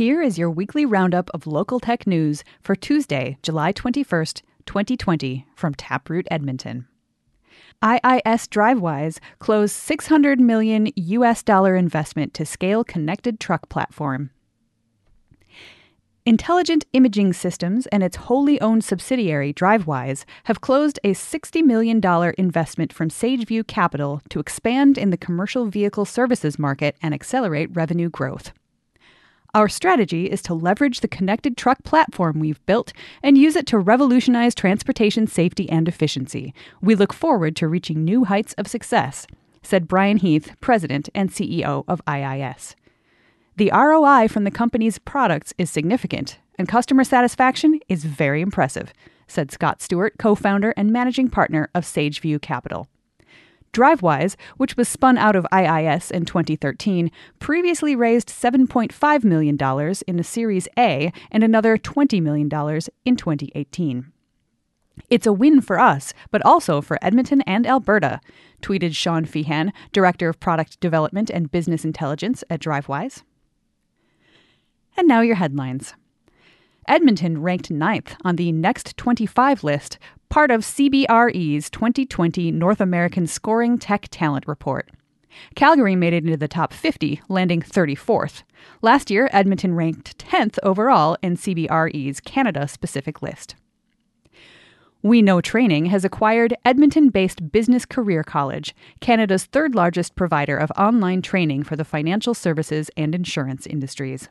Here is your weekly roundup of local tech news for Tuesday, July 21st, 2020, from Taproot Edmonton. IIS DriveWise closed 600 million US dollar investment to scale connected truck platform. Intelligent Imaging Systems and its wholly owned subsidiary DriveWise have closed a $60 million investment from Sageview Capital to expand in the commercial vehicle services market and accelerate revenue growth. Our strategy is to leverage the connected truck platform we've built and use it to revolutionize transportation safety and efficiency. We look forward to reaching new heights of success, said Brian Heath, President and CEO of IIS. The ROI from the company's products is significant, and customer satisfaction is very impressive, said Scott Stewart, co founder and managing partner of Sageview Capital. DriveWise, which was spun out of IIS in 2013, previously raised $7.5 million in a Series A and another $20 million in 2018. It's a win for us, but also for Edmonton and Alberta, tweeted Sean Feehan, Director of Product Development and Business Intelligence at DriveWise. And now your headlines. Edmonton ranked ninth on the Next 25 list, part of CBRE's 2020 North American Scoring Tech Talent Report. Calgary made it into the top 50, landing 34th. Last year, Edmonton ranked 10th overall in CBRE's Canada specific list. We Know Training has acquired Edmonton based Business Career College, Canada's third largest provider of online training for the financial services and insurance industries.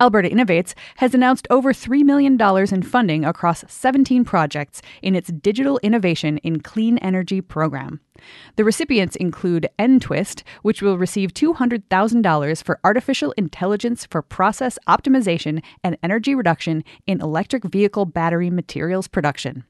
Alberta Innovates has announced over $3 million in funding across 17 projects in its Digital Innovation in Clean Energy program. The recipients include Entwist, which will receive $200,000 for artificial intelligence for process optimization and energy reduction in electric vehicle battery materials production.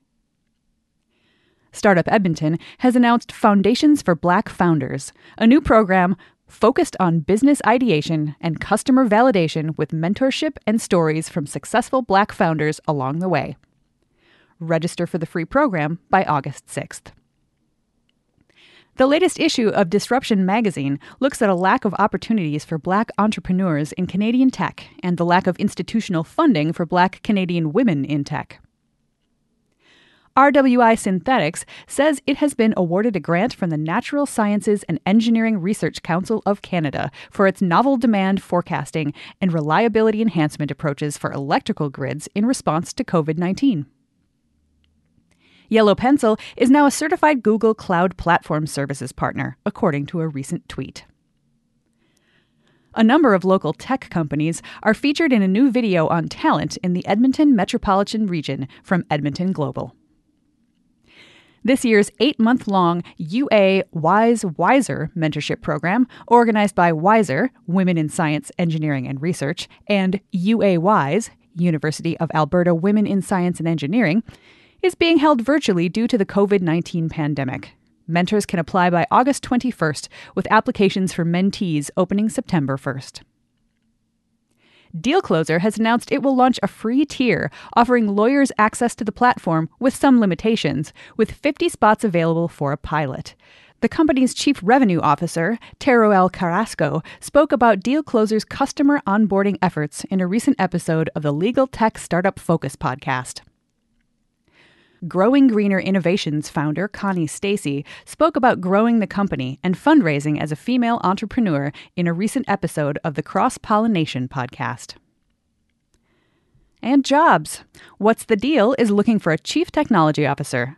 Startup Edmonton has announced Foundations for Black Founders, a new program focused on business ideation and customer validation with mentorship and stories from successful Black founders along the way. Register for the free program by August 6th. The latest issue of Disruption magazine looks at a lack of opportunities for black entrepreneurs in Canadian tech and the lack of institutional funding for black Canadian women in tech. RWI Synthetics says it has been awarded a grant from the Natural Sciences and Engineering Research Council of Canada for its novel demand forecasting and reliability enhancement approaches for electrical grids in response to COVID 19. Yellow Pencil is now a certified Google Cloud Platform Services partner, according to a recent tweet. A number of local tech companies are featured in a new video on talent in the Edmonton metropolitan region from Edmonton Global. This year's eight month long UA Wise Wiser mentorship program, organized by Wiser, Women in Science, Engineering and Research, and UA Wise, University of Alberta Women in Science and Engineering, is being held virtually due to the COVID 19 pandemic. Mentors can apply by August 21st, with applications for mentees opening September 1st. DealCloser has announced it will launch a free tier offering lawyers access to the platform with some limitations, with 50 spots available for a pilot. The company's chief revenue officer, Teruel Carrasco, spoke about DealCloser's customer onboarding efforts in a recent episode of the Legal Tech Startup Focus podcast. Growing Greener Innovations founder Connie Stacy spoke about growing the company and fundraising as a female entrepreneur in a recent episode of the Cross Pollination podcast. And jobs. What's the Deal is looking for a chief technology officer.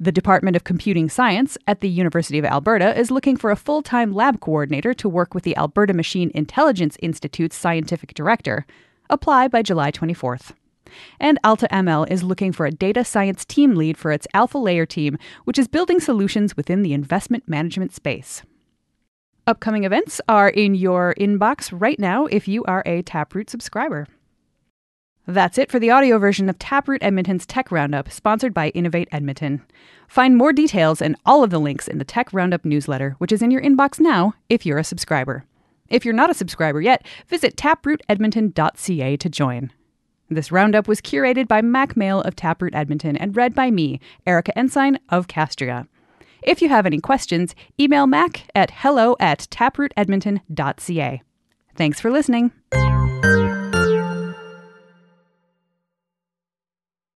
The Department of Computing Science at the University of Alberta is looking for a full time lab coordinator to work with the Alberta Machine Intelligence Institute's scientific director. Apply by July 24th. And Alta ML is looking for a data science team lead for its Alpha Layer team, which is building solutions within the investment management space. Upcoming events are in your inbox right now if you are a Taproot subscriber. That's it for the audio version of Taproot Edmonton's Tech Roundup, sponsored by Innovate Edmonton. Find more details and all of the links in the Tech Roundup newsletter, which is in your inbox now if you're a subscriber. If you're not a subscriber yet, visit taprootedmonton.ca to join. This roundup was curated by Mack Male of Taproot Edmonton and read by me, Erica Ensign of Castria. If you have any questions, email mac at hello at taprootedmonton.ca. Thanks for listening.